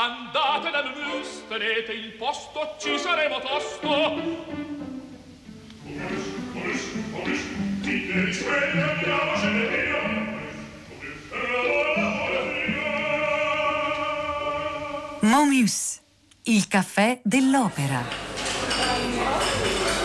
Andate dal mus, tenete il posto, ci saremo tosto. Omis, omis, omis, dite risveglia, andiamocene via. Momius, il caffè dell'opera.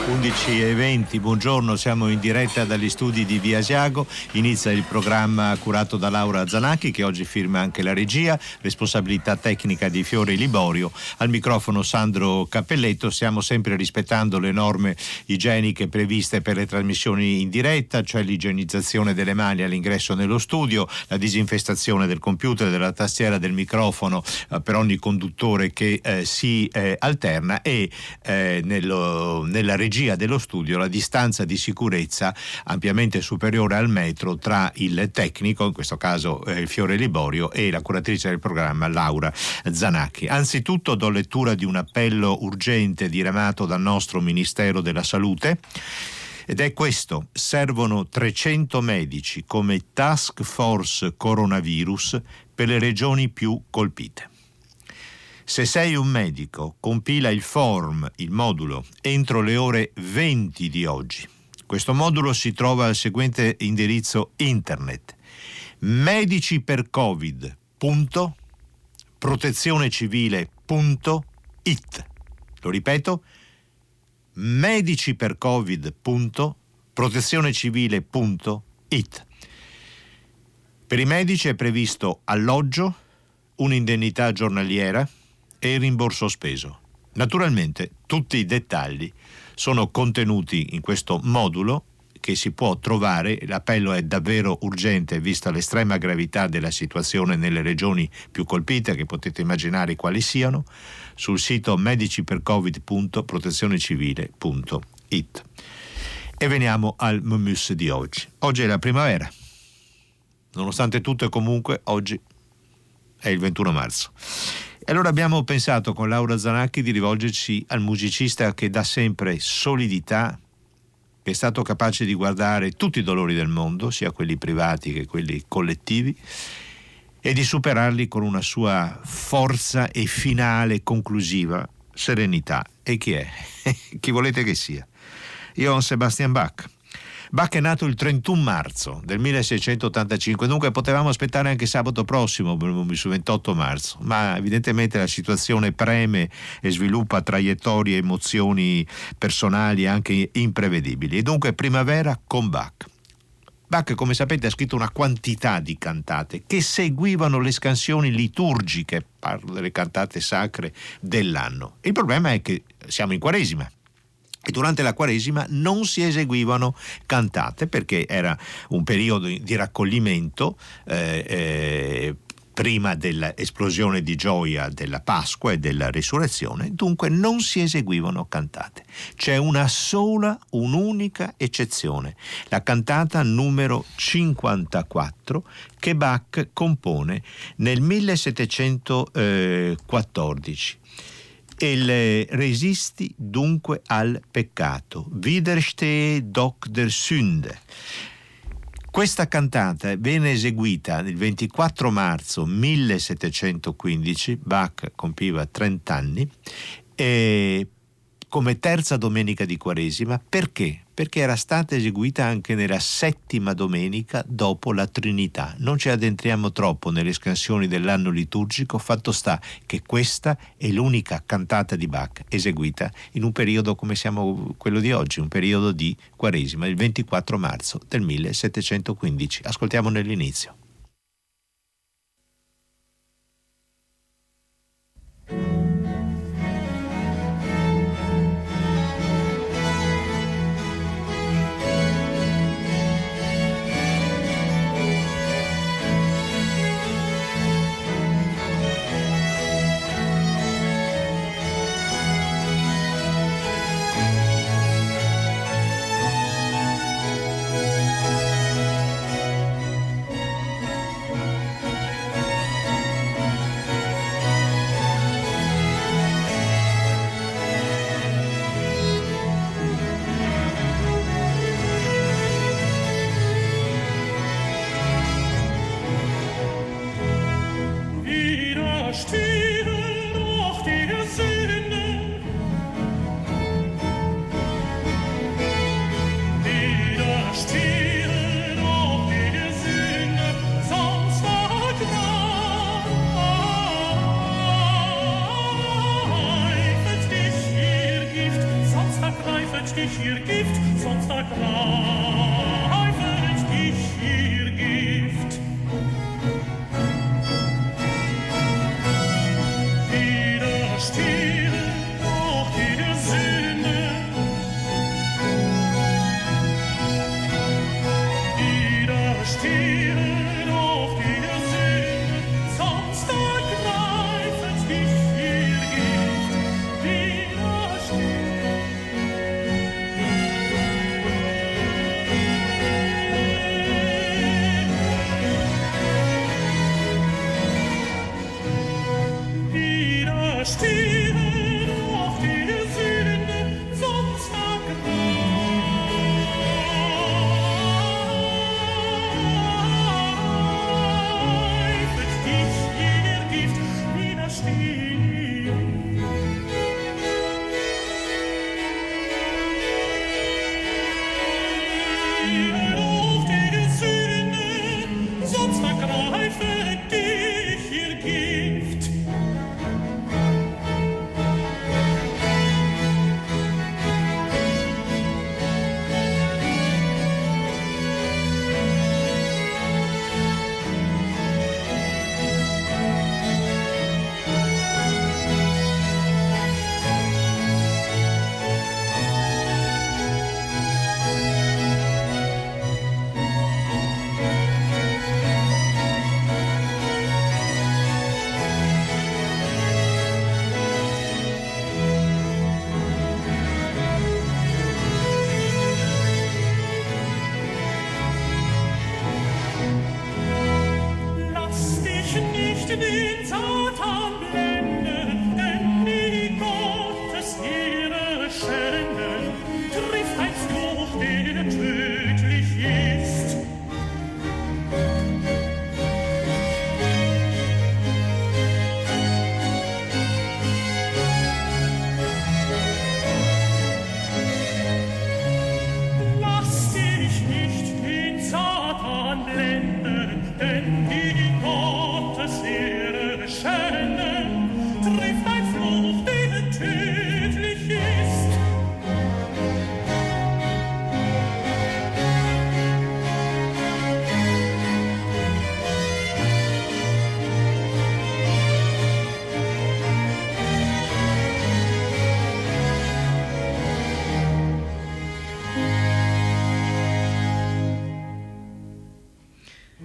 11 e 20, buongiorno, siamo in diretta dagli studi di Via Asiago, inizia il programma curato da Laura Zanacchi che oggi firma anche la regia, responsabilità tecnica di Fiore Liborio, al microfono Sandro Cappelletto, stiamo sempre rispettando le norme igieniche previste per le trasmissioni in diretta, cioè l'igienizzazione delle mani all'ingresso nello studio, la disinfestazione del computer, della tastiera, del microfono eh, per ogni conduttore che eh, si eh, alterna e eh, nello, nella regia regia dello studio la distanza di sicurezza ampiamente superiore al metro tra il tecnico, in questo caso eh, Fiore Liborio, e la curatrice del programma Laura Zanacchi. Anzitutto do lettura di un appello urgente diramato dal nostro Ministero della Salute. Ed è questo, servono 300 medici come task force coronavirus per le regioni più colpite. Se sei un medico, compila il form, il modulo, entro le ore 20 di oggi. Questo modulo si trova al seguente indirizzo internet medici per covid. protezionecivile.it Lo ripeto, medici per covid. protezionecivile.it Per i medici è previsto alloggio, un'indennità giornaliera, e il rimborso speso. Naturalmente tutti i dettagli sono contenuti in questo modulo che si può trovare, l'appello è davvero urgente vista l'estrema gravità della situazione nelle regioni più colpite, che potete immaginare quali siano, sul sito medicipercovid.protezionecivile.it. E veniamo al Mumus di oggi. Oggi è la primavera. Nonostante tutto e comunque oggi è il 21 marzo. E allora abbiamo pensato con Laura Zanacchi di rivolgerci al musicista che dà sempre solidità, che è stato capace di guardare tutti i dolori del mondo, sia quelli privati che quelli collettivi, e di superarli con una sua forza e finale conclusiva serenità. E chi è? chi volete che sia? Johann Sebastian Bach. Bach è nato il 31 marzo del 1685, dunque potevamo aspettare anche sabato prossimo, su 28 marzo, ma evidentemente la situazione preme e sviluppa traiettorie, emozioni personali anche imprevedibili. E dunque primavera con Bach. Bach, come sapete, ha scritto una quantità di cantate che seguivano le scansioni liturgiche, parlo delle cantate sacre dell'anno. Il problema è che siamo in Quaresima e durante la Quaresima non si eseguivano cantate perché era un periodo di raccoglimento eh, eh, prima dell'esplosione di gioia della Pasqua e della risurrezione, dunque non si eseguivano cantate. C'è una sola, un'unica eccezione, la cantata numero 54 che Bach compone nel 1714 e resisti dunque al peccato. Widerstehe doch der Sünde. Questa cantata venne eseguita il 24 marzo 1715, Bach compiva 30 anni, e come terza domenica di Quaresima. Perché? Perché era stata eseguita anche nella settima domenica dopo la Trinità. Non ci addentriamo troppo nelle scansioni dell'anno liturgico, fatto sta che questa è l'unica cantata di Bach eseguita in un periodo come siamo quello di oggi, un periodo di Quaresima, il 24 marzo del 1715. Ascoltiamo nell'inizio.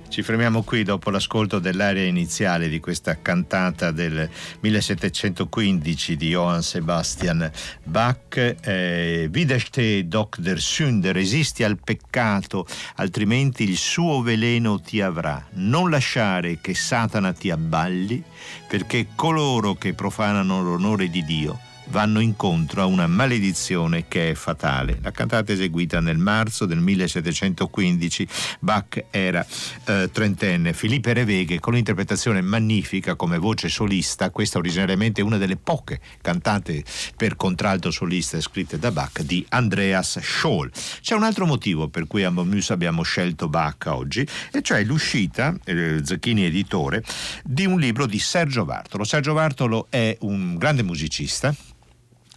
Ci fermiamo qui dopo l'ascolto dell'aria iniziale di questa cantata del 1715 di Johann Sebastian Bach. Eh, Widersteh doch der Sünde, resisti al peccato, altrimenti il suo veleno ti avrà. Non lasciare che Satana ti abballi, perché coloro che profanano l'onore di Dio vanno incontro a una maledizione che è fatale. La cantata eseguita nel marzo del 1715, Bach era eh, trentenne, Filippe Reveghe con l'interpretazione magnifica come voce solista, questa originariamente è una delle poche cantate per contralto solista scritte da Bach di Andreas Scholl. C'è un altro motivo per cui a Momus abbiamo scelto Bach oggi, e cioè l'uscita, eh, Zacchini editore, di un libro di Sergio Bartolo. Sergio Bartolo è un grande musicista,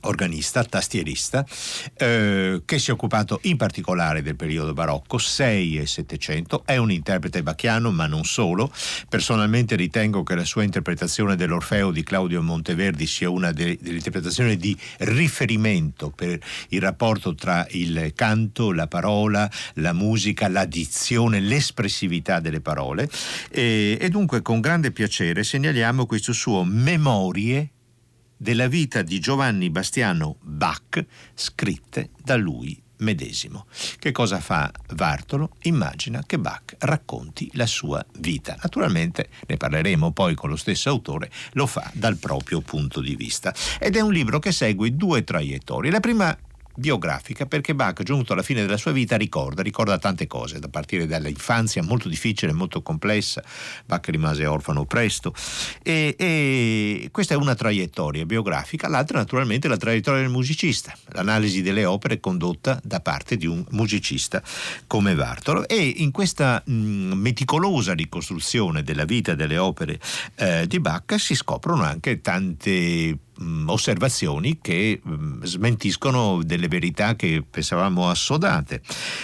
organista, tastierista, eh, che si è occupato in particolare del periodo barocco, 6 e 700, è un interprete bacchiano ma non solo, personalmente ritengo che la sua interpretazione dell'Orfeo di Claudio Monteverdi sia una delle, delle interpretazioni di riferimento per il rapporto tra il canto, la parola, la musica, la dizione, l'espressività delle parole. E, e dunque con grande piacere segnaliamo questo suo Memorie della vita di Giovanni Bastiano Bach scritte da lui medesimo. Che cosa fa Vartolo? Immagina che Bach racconti la sua vita. Naturalmente ne parleremo poi con lo stesso autore, lo fa dal proprio punto di vista. Ed è un libro che segue due traiettorie. La prima biografica perché Bach, giunto alla fine della sua vita, ricorda, ricorda tante cose, da partire dall'infanzia molto difficile, molto complessa, Bach rimase orfano presto. E, e questa è una traiettoria biografica, l'altra naturalmente è la traiettoria del musicista, l'analisi delle opere condotta da parte di un musicista come Bartolo. E in questa mh, meticolosa ricostruzione della vita delle opere eh, di Bach si scoprono anche tante mh, osservazioni che mh, smentiscono delle verità che pensavamo assodate.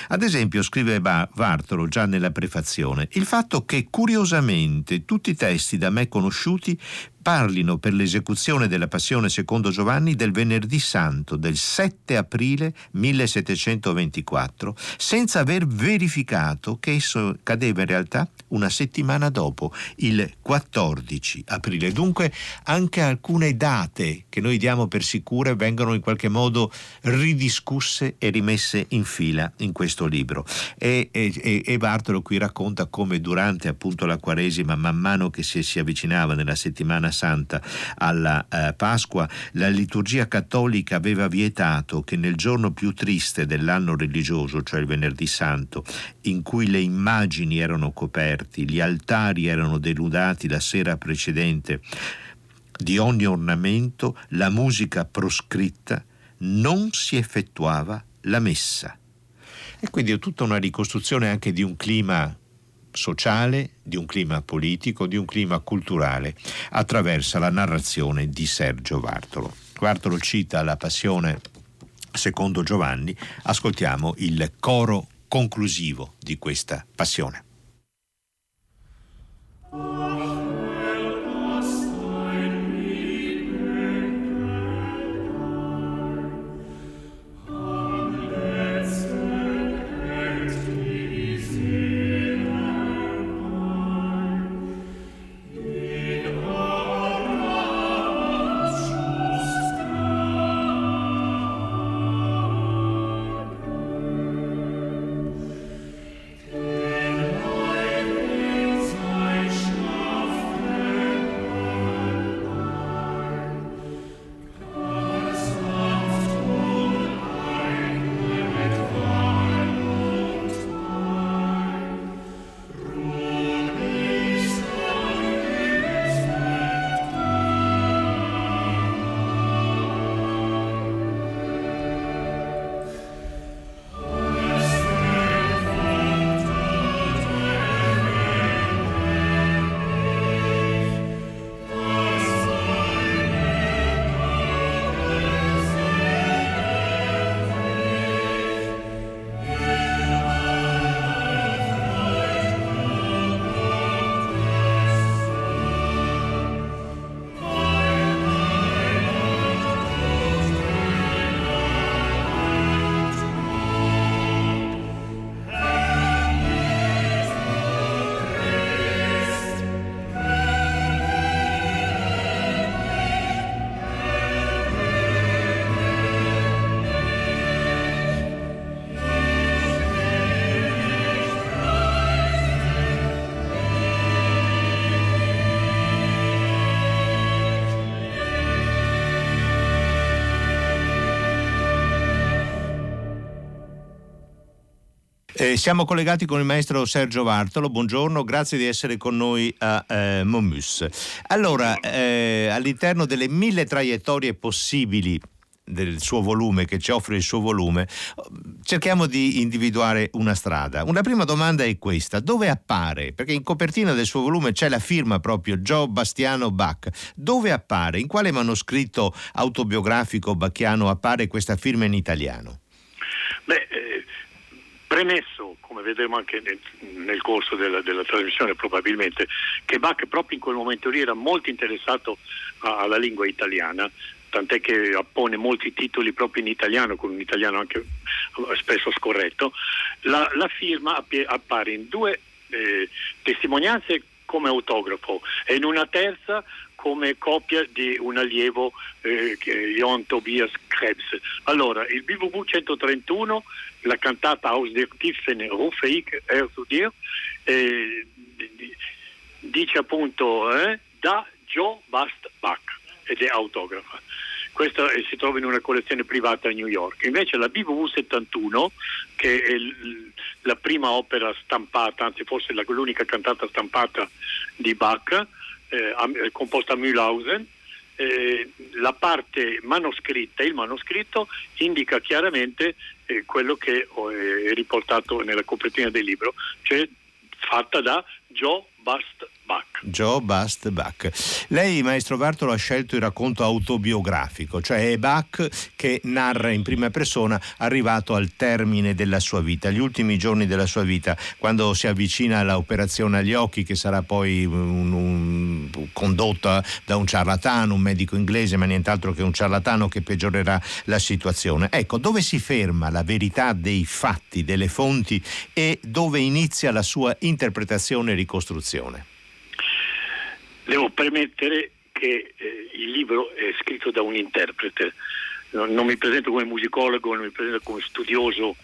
Ad esempio, scrive Bartolo già nella prefazione, il fatto che curiosamente tutti i testi da me conosciuti parlino per l'esecuzione della Passione secondo Giovanni del venerdì santo del 7 aprile 1724, senza aver verificato che esso cadeva in realtà una settimana dopo, il 14 aprile. Dunque anche alcune date che noi diamo per sicure vengono in qualche modo ridiscusse e rimesse in fila in questo libro. E, e, e Bartolo qui racconta come durante appunto la Quaresima, man mano che si, si avvicinava nella settimana santa alla eh, Pasqua, la liturgia cattolica aveva vietato che nel giorno più triste dell'anno religioso, cioè il venerdì santo, in cui le immagini erano coperte, gli altari erano denudati la sera precedente, di ogni ornamento, la musica proscritta, non si effettuava la messa. E quindi è tutta una ricostruzione anche di un clima sociale, di un clima politico, di un clima culturale, attraverso la narrazione di Sergio Vartolo. Vartolo cita la passione secondo Giovanni, ascoltiamo il coro conclusivo di questa passione. Eh, siamo collegati con il maestro Sergio Vartolo, buongiorno, grazie di essere con noi a eh, Momus. Allora, eh, all'interno delle mille traiettorie possibili del suo volume, che ci offre il suo volume, cerchiamo di individuare una strada. Una prima domanda è questa: dove appare? Perché in copertina del suo volume c'è la firma proprio Gio Bastiano Bach. Dove appare? In quale manoscritto autobiografico bacchiano appare questa firma in italiano? Beh, eh, Premesso, come vedremo anche nel, nel corso della, della, trasmissione probabilmente, che Bach proprio in quel momento lì era molto interessato a, alla lingua italiana, tant'è che appone molti titoli proprio in italiano, con un italiano anche eh, spesso scorretto, la, la firma appare in due eh, testimonianze come autografo e in una terza come copia di un allievo eh, Johann Tobias Krebs. Allora, il BVV 131, la cantata Aus der Tiefen rufe ich er zu dir, eh, dice appunto eh, da Joe Bast Bach ed è autografa. Questa eh, si trova in una collezione privata a New York. Invece la BVV 71, che è la prima opera stampata, anzi forse l'unica cantata stampata di Bach, eh, eh, composta a Mühlhausen, eh, la parte manoscritta, il manoscritto indica chiaramente eh, quello che è riportato nella copertina del libro, cioè fatta da Joe Bast Bach. Joe Bust Bach. Lei, maestro Bartolo, ha scelto il racconto autobiografico, cioè è Bach che narra in prima persona arrivato al termine della sua vita, gli ultimi giorni della sua vita, quando si avvicina all'operazione agli occhi che sarà poi un, un, condotta da un ciarlatano, un medico inglese, ma nient'altro che un ciarlatano che peggiorerà la situazione. Ecco, dove si ferma la verità dei fatti, delle fonti e dove inizia la sua interpretazione e ricostruzione? Devo premettere che eh, il libro è scritto da un interprete, non, non, mi presento come musicologo, non mi presento come studioso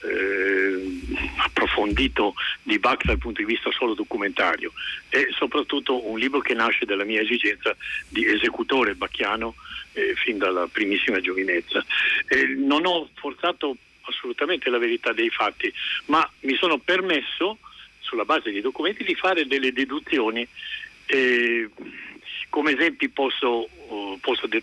eh, approfondito di Bach dal punto di vista solo documentario, è soprattutto un libro che nasce dalla mia esigenza di esecutore bacchiano eh, fin dalla primissima giovinezza. non ho forzato assolutamente la verità dei fatti, ma mi sono permesso, sulla base dei documenti, di fare delle deduzioni eh, come esempi posso, uh, posso de-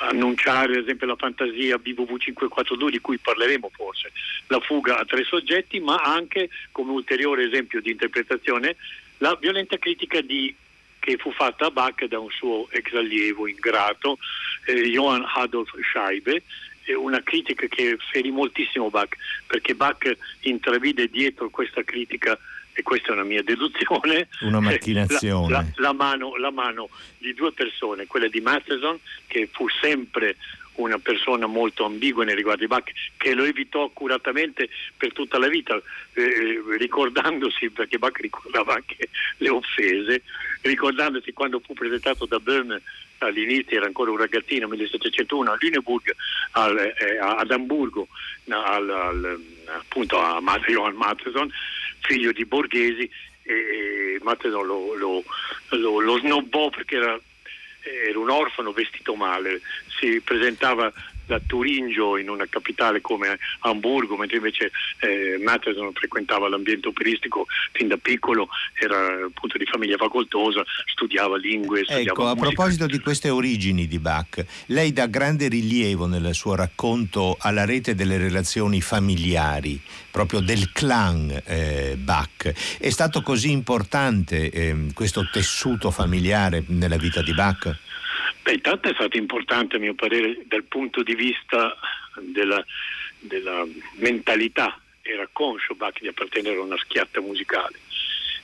annunciare ad esempio la fantasia BVV542 di cui parleremo forse, la fuga a tre soggetti, ma anche come ulteriore esempio di interpretazione la violenta critica di, che fu fatta a Bach da un suo ex allievo ingrato, eh, Johann Adolf Scheibe, una critica che ferì moltissimo Bach, perché Bach intravide dietro questa critica e questa è una mia deduzione, una macchinazione. La, la, la, mano, la, mano, di due persone, quella di Matheson, che fu sempre una persona molto ambigua nei riguardi di Bach, che lo evitò accuratamente per tutta la vita, eh, ricordandosi, perché Bach ricordava anche le offese, ricordandosi quando fu presentato da Böhm all'inizio era ancora un ragazzino, 1701, a Lüneburg, al, eh, ad Amburgo, al, al, appunto a Johann Matheson, figlio di borghesi, e Matheson lo, lo, lo, lo snobbò perché era, era un orfano vestito male, si presentava da Turingio in una capitale come Hamburgo, mentre invece eh, Matheson frequentava l'ambiente operistico fin da piccolo, era appunto di famiglia facoltosa, studiava lingue. Studiava ecco, musica. a proposito di queste origini di Bach, lei dà grande rilievo nel suo racconto alla rete delle relazioni familiari, proprio del clan eh, Bach. È stato così importante eh, questo tessuto familiare nella vita di Bach? Beh, intanto è stato importante a mio parere dal punto di vista della, della mentalità, era conscio Bach di appartenere a una schiatta musicale.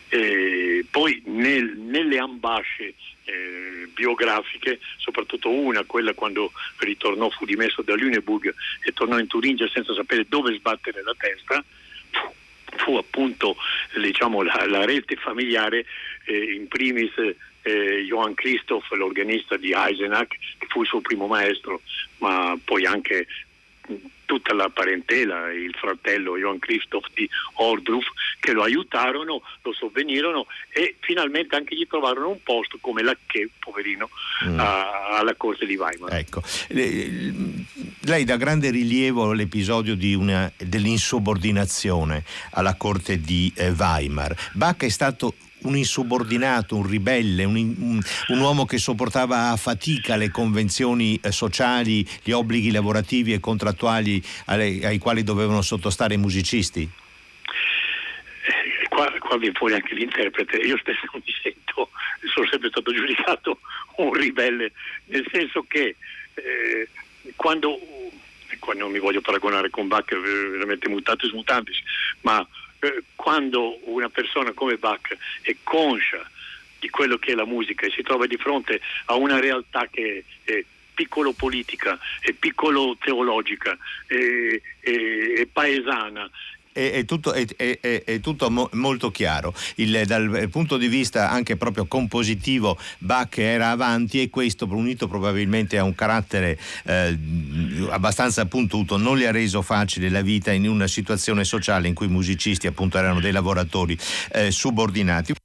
E poi nel, nelle ambasce eh, biografiche, soprattutto una, quella quando ritornò, fu dimesso da Lüneburg e tornò in Turingia senza sapere dove sbattere la testa, fu, fu appunto diciamo, la, la, rete familiare, eh, in primis eh, Johann Christoph, l'organista di Eisenach, che fu il suo primo maestro, ma poi anche tutta la parentela, il fratello Johann Christoph di Ordruf, che lo aiutarono, lo sovvenirono e finalmente anche gli trovarono un posto come lacché, poverino, mm. a, alla corte di Weimar. Ecco. Lei dà grande rilievo all'episodio una, dell'insubordinazione alla corte di eh, Weimar. Bach è stato un insubordinato, un ribelle, un, un, uomo che sopportava a fatica le convenzioni eh, sociali, gli obblighi lavorativi e contrattuali ai, ai quali dovevano sottostare i musicisti? Eh, qua, qua viene fuori anche l'interprete, io stesso mi sento, sono sempre stato giudicato un ribelle, nel senso che eh, quando, quando non mi voglio paragonare con Bach, veramente mutatis mutandis, ma quando una persona come Bach è conscia di quello che è la musica e si trova di fronte a una realtà che è piccolo politica, è piccolo teologica, è, è, è paesana è, è, tutto, è, è tutto mo, molto chiaro. Il, dal punto di vista anche proprio compositivo, Bach era avanti e questo, unito probabilmente a un carattere eh, abbastanza puntuto, non gli ha reso facile la vita in una situazione sociale in cui i musicisti appunto erano dei lavoratori eh, subordinati.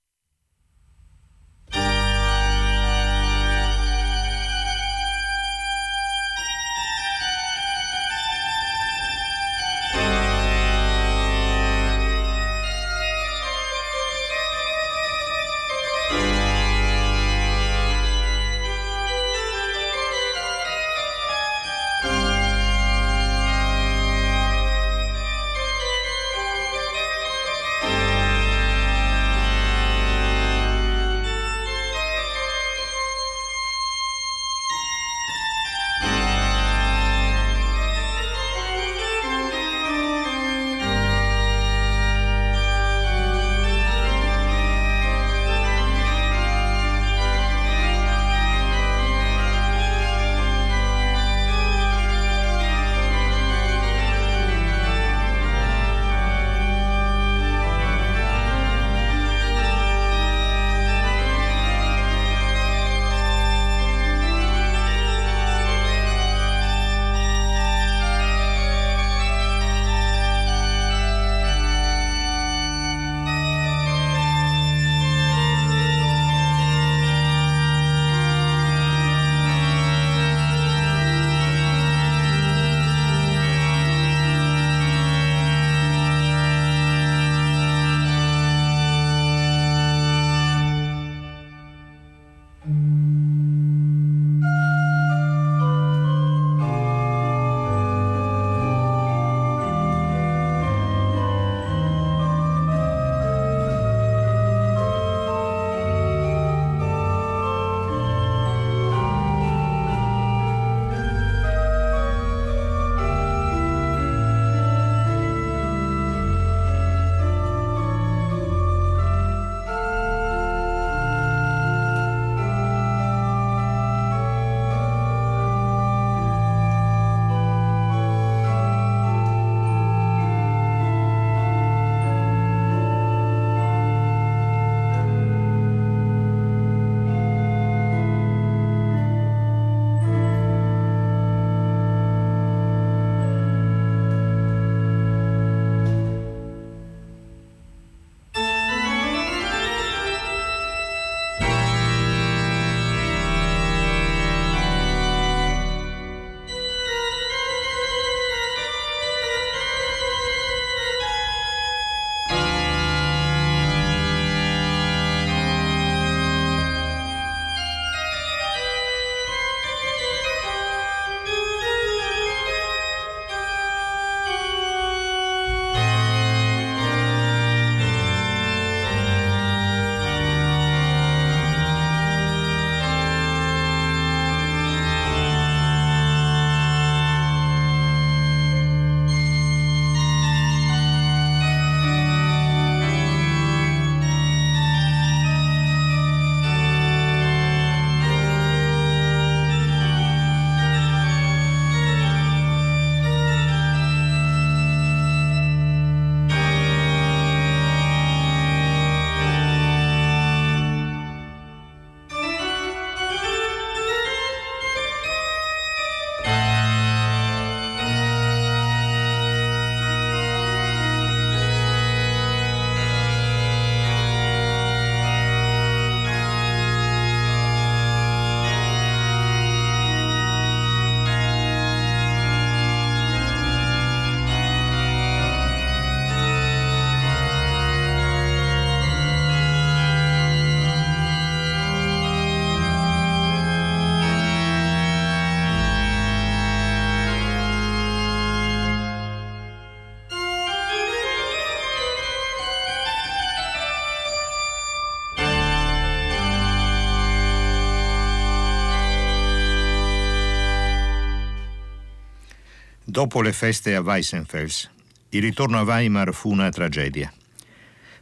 Dopo le feste a Weissenfels, il ritorno a Weimar fu una tragedia.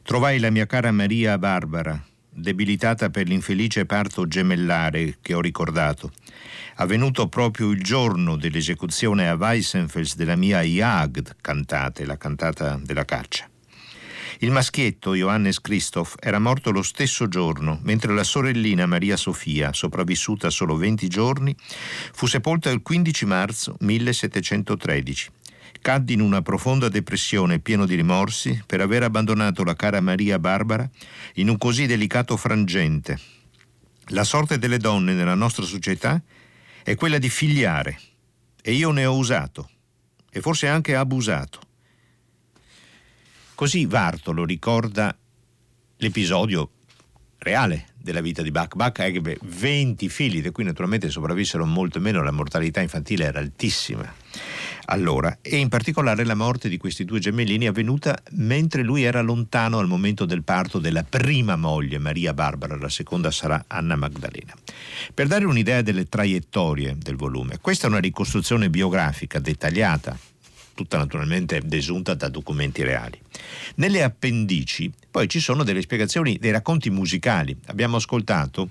Trovai la mia cara Maria Barbara, debilitata per l'infelice parto gemellare che ho ricordato, avvenuto proprio il giorno dell'esecuzione a Weissenfels della mia Jagd cantate, la cantata della caccia. Il maschietto, Johannes Christoph, era morto lo stesso giorno, mentre la sorellina Maria Sofia, sopravvissuta solo 20 giorni, fu sepolta il 15 marzo 1713. Caddi in una profonda depressione pieno di rimorsi per aver abbandonato la cara Maria Barbara in un così delicato frangente. La sorte delle donne nella nostra società è quella di figliare e io ne ho usato e forse anche abusato. Così Vartolo ricorda l'episodio reale della vita di Bach. Bach ebbe 20 figli, di cui naturalmente sopravvissero molto meno, la mortalità infantile era altissima allora, e in particolare la morte di questi due gemellini è avvenuta mentre lui era lontano al momento del parto della prima moglie, Maria Barbara, la seconda sarà Anna Magdalena. Per dare un'idea delle traiettorie del volume, questa è una ricostruzione biografica dettagliata tutta naturalmente desunta da documenti reali. Nelle appendici poi ci sono delle spiegazioni, dei racconti musicali. Abbiamo ascoltato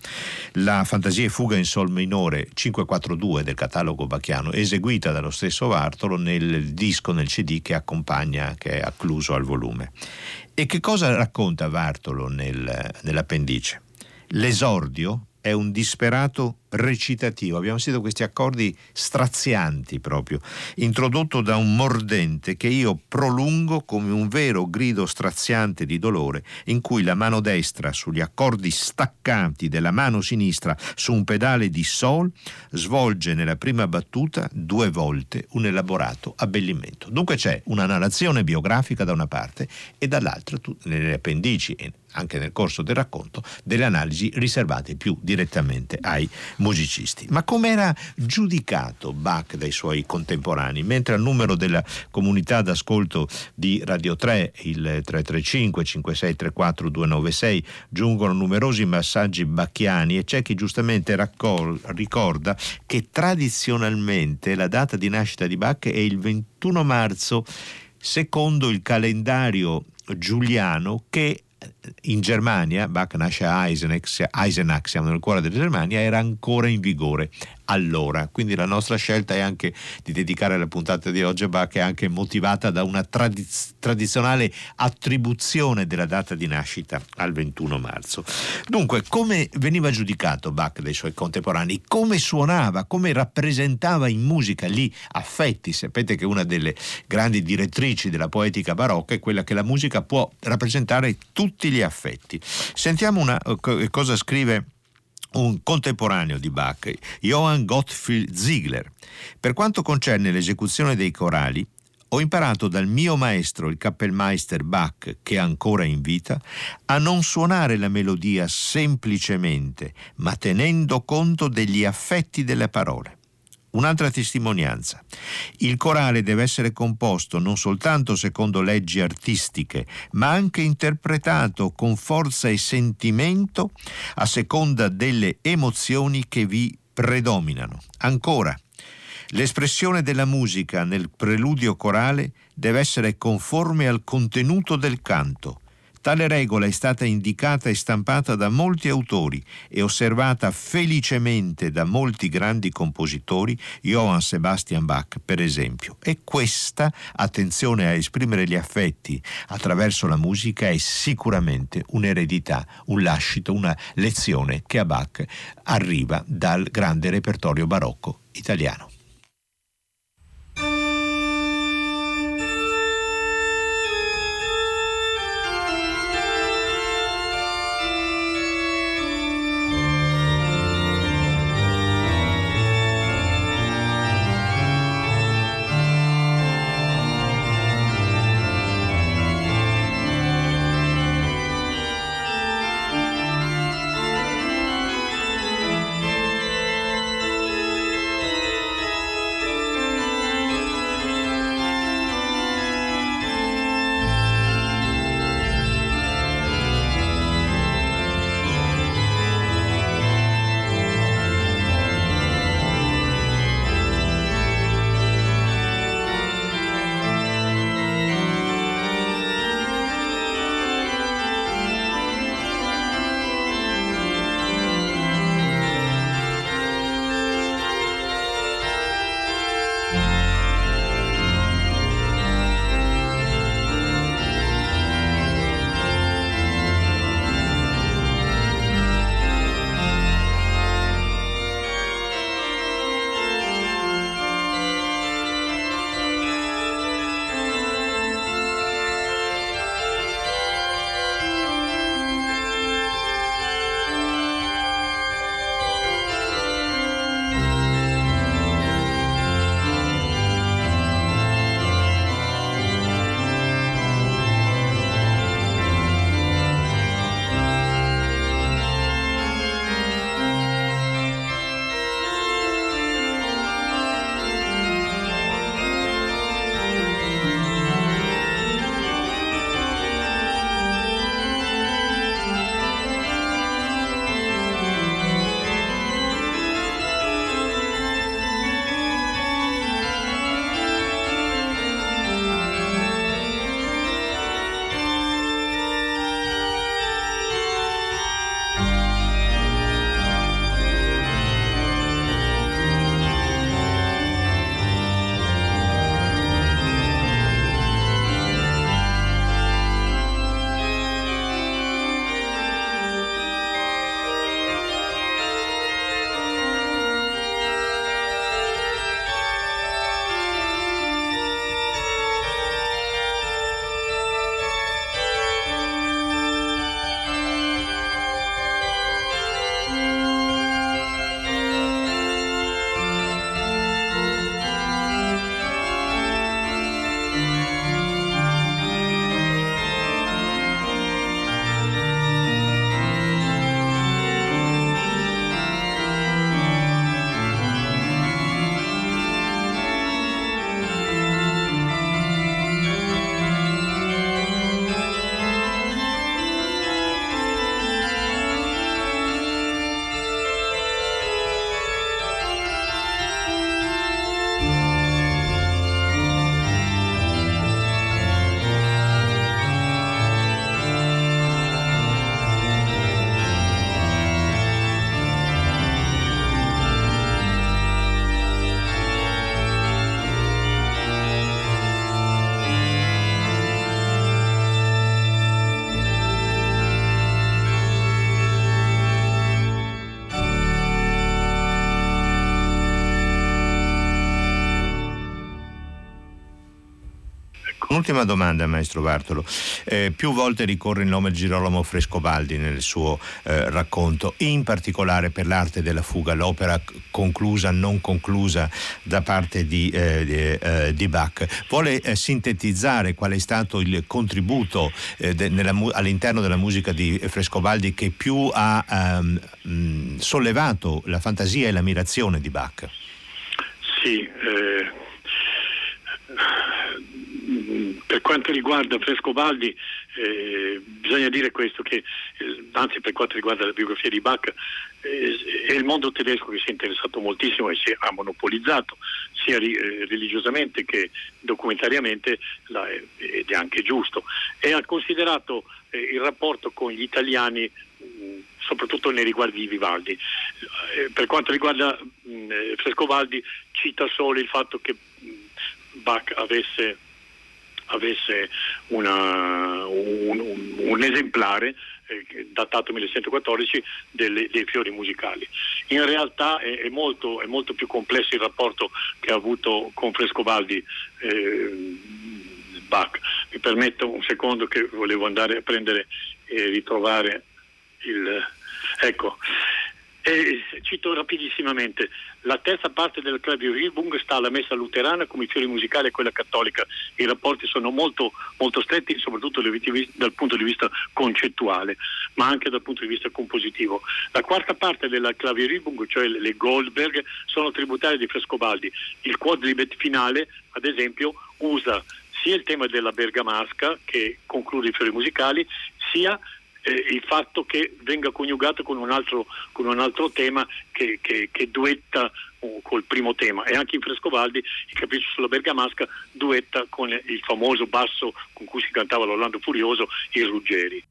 la Fantasia e fuga in sol minore 542 del catalogo bacchiano, eseguita dallo stesso Bartolo nel disco, nel CD che accompagna, che è accluso al volume. E che cosa racconta Bartolo nel, nell'appendice? L'esordio è un disperato recitativo. Abbiamo sentito questi accordi strazianti proprio, introdotto da un mordente che io prolungo come un vero grido straziante di dolore, in cui la mano destra sugli accordi staccati della mano sinistra su un pedale di sol svolge nella prima battuta due volte un elaborato abbellimento. Dunque c'è una narrazione biografica da una parte e dall'altra, nelle appendici anche nel corso del racconto, delle analisi riservate più direttamente ai musicisti. Ma come era giudicato Bach dai suoi contemporanei? Mentre al numero della comunità d'ascolto di Radio 3, il 335 5634 296, giungono numerosi massaggi bacchiani e c'è chi giustamente raccol- ricorda che tradizionalmente la data di nascita di Bach è il 21 marzo secondo il calendario giuliano che in Germania, Bach nasce a Eisenach, Eisenach, siamo nel cuore della Germania, era ancora in vigore allora. Quindi la nostra scelta è anche di dedicare la puntata di oggi a Bach, è anche motivata da una tradiz- tradizionale attribuzione della data di nascita al 21 marzo. Dunque, come veniva giudicato Bach dai suoi contemporanei? Come suonava? Come rappresentava in musica gli affetti? Sapete che una delle grandi direttrici della poetica barocca è quella che la musica può rappresentare tutti gli affetti. Sentiamo una, eh, cosa scrive un contemporaneo di Bach, Johann Gottfried Ziegler. Per quanto concerne l'esecuzione dei corali, ho imparato dal mio maestro, il Kappelmeister Bach, che è ancora in vita, a non suonare la melodia semplicemente, ma tenendo conto degli affetti delle parole. Un'altra testimonianza. Il corale deve essere composto non soltanto secondo leggi artistiche, ma anche interpretato con forza e sentimento a seconda delle emozioni che vi predominano. Ancora, l'espressione della musica nel preludio corale deve essere conforme al contenuto del canto Tale regola è stata indicata e stampata da molti autori e osservata felicemente da molti grandi compositori, Johann Sebastian Bach per esempio. E questa attenzione a esprimere gli affetti attraverso la musica è sicuramente un'eredità, un lascito, una lezione che a Bach arriva dal grande repertorio barocco italiano. Un'ultima domanda, maestro Bartolo. Eh, più volte ricorre il nome Girolamo Frescobaldi nel suo eh, racconto, in particolare per l'arte della fuga, l'opera conclusa, non conclusa da parte di, eh, di, eh, Bach. Vuole eh, sintetizzare qual è stato il contributo eh, de, nella, all'interno della musica di Frescobaldi che più ha ehm, sollevato la fantasia e l'ammirazione di Bach? Sì, eh, per quanto riguarda Frescobaldi eh, bisogna dire questo, che eh, anzi per quanto riguarda la biografia di Bach eh, è il mondo tedesco che si è interessato moltissimo e si ha monopolizzato sia ri, eh, religiosamente che documentariamente la, ed è anche giusto e ha considerato eh, il rapporto con gli italiani soprattutto nei riguardi di Vivaldi. Eh, per quanto riguarda mh, eh, Frescobaldi cita solo il fatto che Bach avesse, avesse una, un, un, esemplare eh, datato 1114 delle, dei fiori musicali. In realtà è, è, molto, è, molto, più complesso il rapporto che ha avuto con Frescobaldi eh, Bach. Mi permetto un secondo che volevo andare a prendere e ritrovare il... Ecco, e cito rapidissimamente, la terza parte del Klavierübung sta alla messa luterana come i fiori musicali e quella cattolica. I rapporti sono molto, molto stretti, soprattutto dal punto di vista concettuale, ma anche dal punto di vista compositivo. La quarta parte della Klavierübung, cioè le Goldberg, sono tributarie di Frescobaldi. Il quadribet finale, ad esempio, usa sia il tema della bergamasca, che conclude i fiori musicali, sia eh, il fatto che venga coniugato con un altro, con un altro tema che, che, che duetta uh, col primo tema e anche in Frescovaldi il capriccio sulla Bergamasca duetta con il famoso basso con cui si cantava l'Orlando Furioso, i Ruggeri.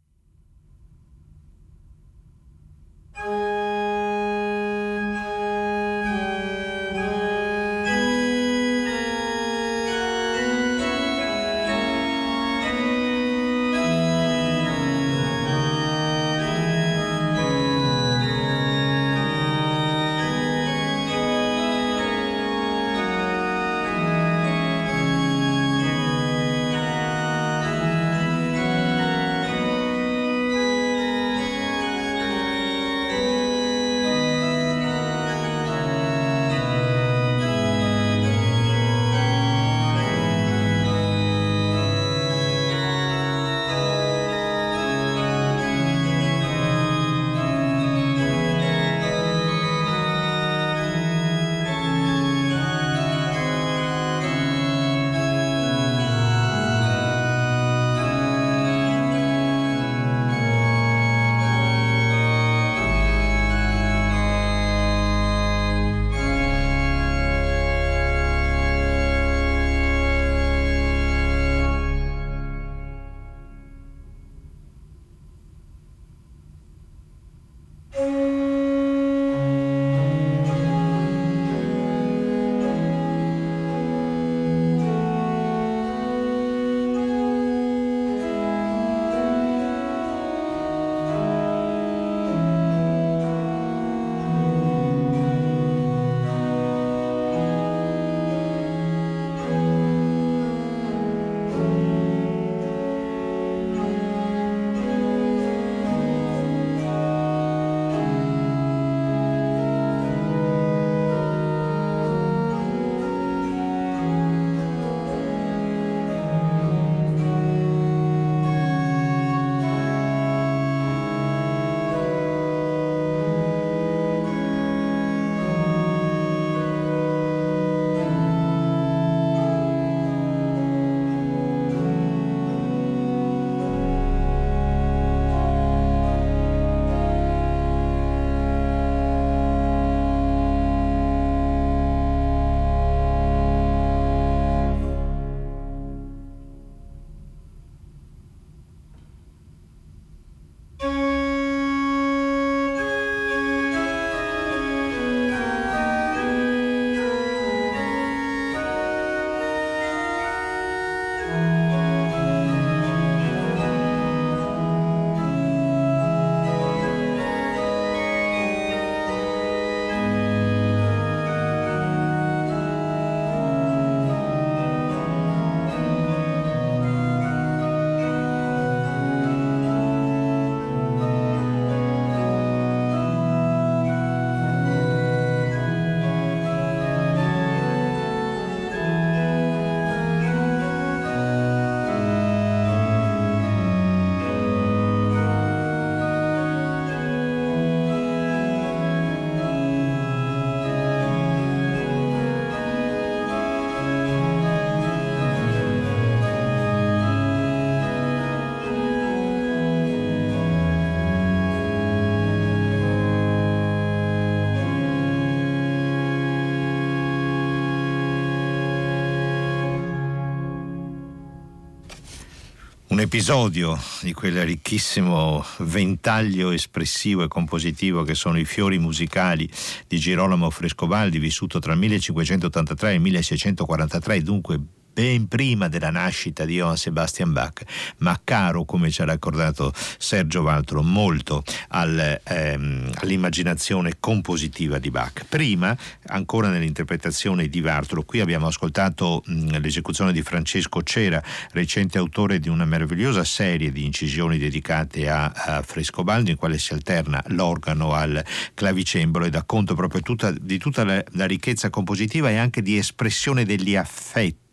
Un episodio di quel ricchissimo ventaglio espressivo e compositivo che sono i fiori musicali di Girolamo Frescobaldi, vissuto tra il 1583 e il 1643, dunque ben prima della nascita di Johann Sebastian Bach, ma caro, come ci ha raccontato Sergio Valtro, molto al, ehm, all'immaginazione compositiva di Bach. Prima, ancora nell'interpretazione di Valtro, qui abbiamo ascoltato mh, l'esecuzione di Francesco Cera, recente autore di una meravigliosa serie di incisioni dedicate a, a Frescobaldi, in quale si alterna l'organo al clavicembalo e dà conto proprio tutta, di tutta la, la ricchezza compositiva e anche di espressione degli affetti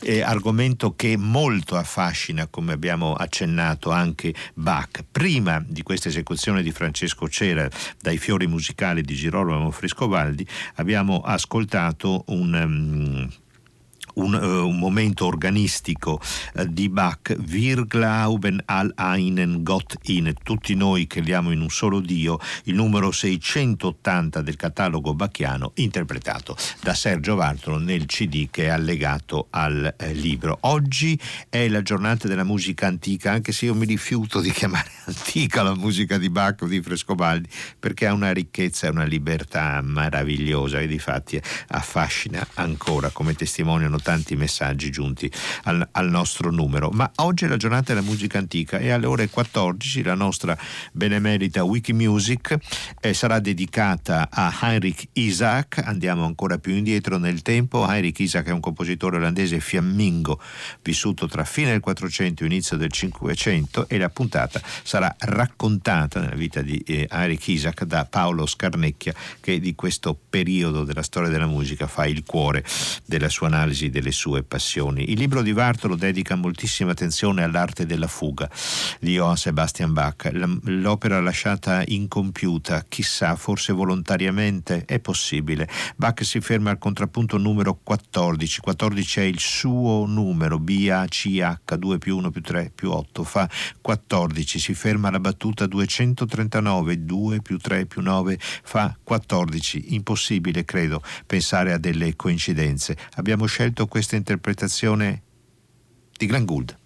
eh, argomento che molto affascina, come abbiamo accennato anche Bach. Prima di questa esecuzione di Francesco Cera dai fiori musicali di Girolamo Frescobaldi abbiamo ascoltato un um, un, uh, un momento organistico uh, di Bach, Wir glauben all einen Gott in, tutti noi crediamo in un solo Dio, il numero 680 del catalogo bacchiano, interpretato da Sergio Vartolo nel CD che è allegato al eh, libro. Oggi è la giornata della musica antica, anche se io mi rifiuto di chiamare antica la musica di Bach o di Frescobaldi, perché ha una ricchezza e una libertà meravigliosa e di fatti affascina ancora, come testimoniano tanti messaggi giunti al, al, nostro numero. Ma oggi è la giornata della musica antica e alle ore 14 la nostra benemerita Wikimusic eh, sarà dedicata a Heinrich Isaac. Andiamo ancora più indietro nel tempo. Heinrich Isaac è un compositore olandese fiammingo vissuto tra fine del 400 e inizio del 500 e la puntata sarà raccontata nella vita di eh, Heinrich Isaac da Paolo Scarnecchia che di questo periodo della storia della musica fa il cuore della sua analisi delle sue passioni. Il libro di Vartolo dedica moltissima attenzione all'arte della fuga di Johann Sebastian Bach. L'opera lasciata incompiuta, chissà, forse volontariamente, è possibile. Bach si ferma al contrappunto numero 14. 14 è il suo numero, B-A-C-H, 2 più 1 più 3 più 8, fa 14. Si ferma alla battuta 239, 2 più 3 più 9 fa 14. Impossibile, credo, pensare a delle coincidenze. Abbiamo scelto questa interpretazione di Glenn Gould.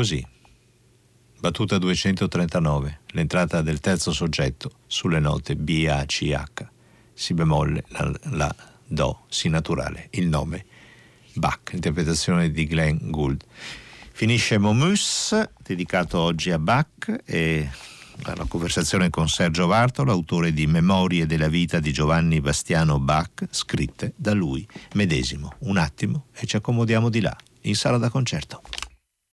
Così. Battuta 239, l'entrata del terzo soggetto sulle note B, A, C, H, Si bemolle, la, la Do, Si naturale, il nome Bach, interpretazione di Glenn Gould. Finisce Momus, dedicato oggi a Bach e una conversazione con Sergio Vartolo, autore di Memorie della vita di Giovanni Bastiano Bach, scritte da lui medesimo. Un attimo e ci accomodiamo di là, in sala da concerto.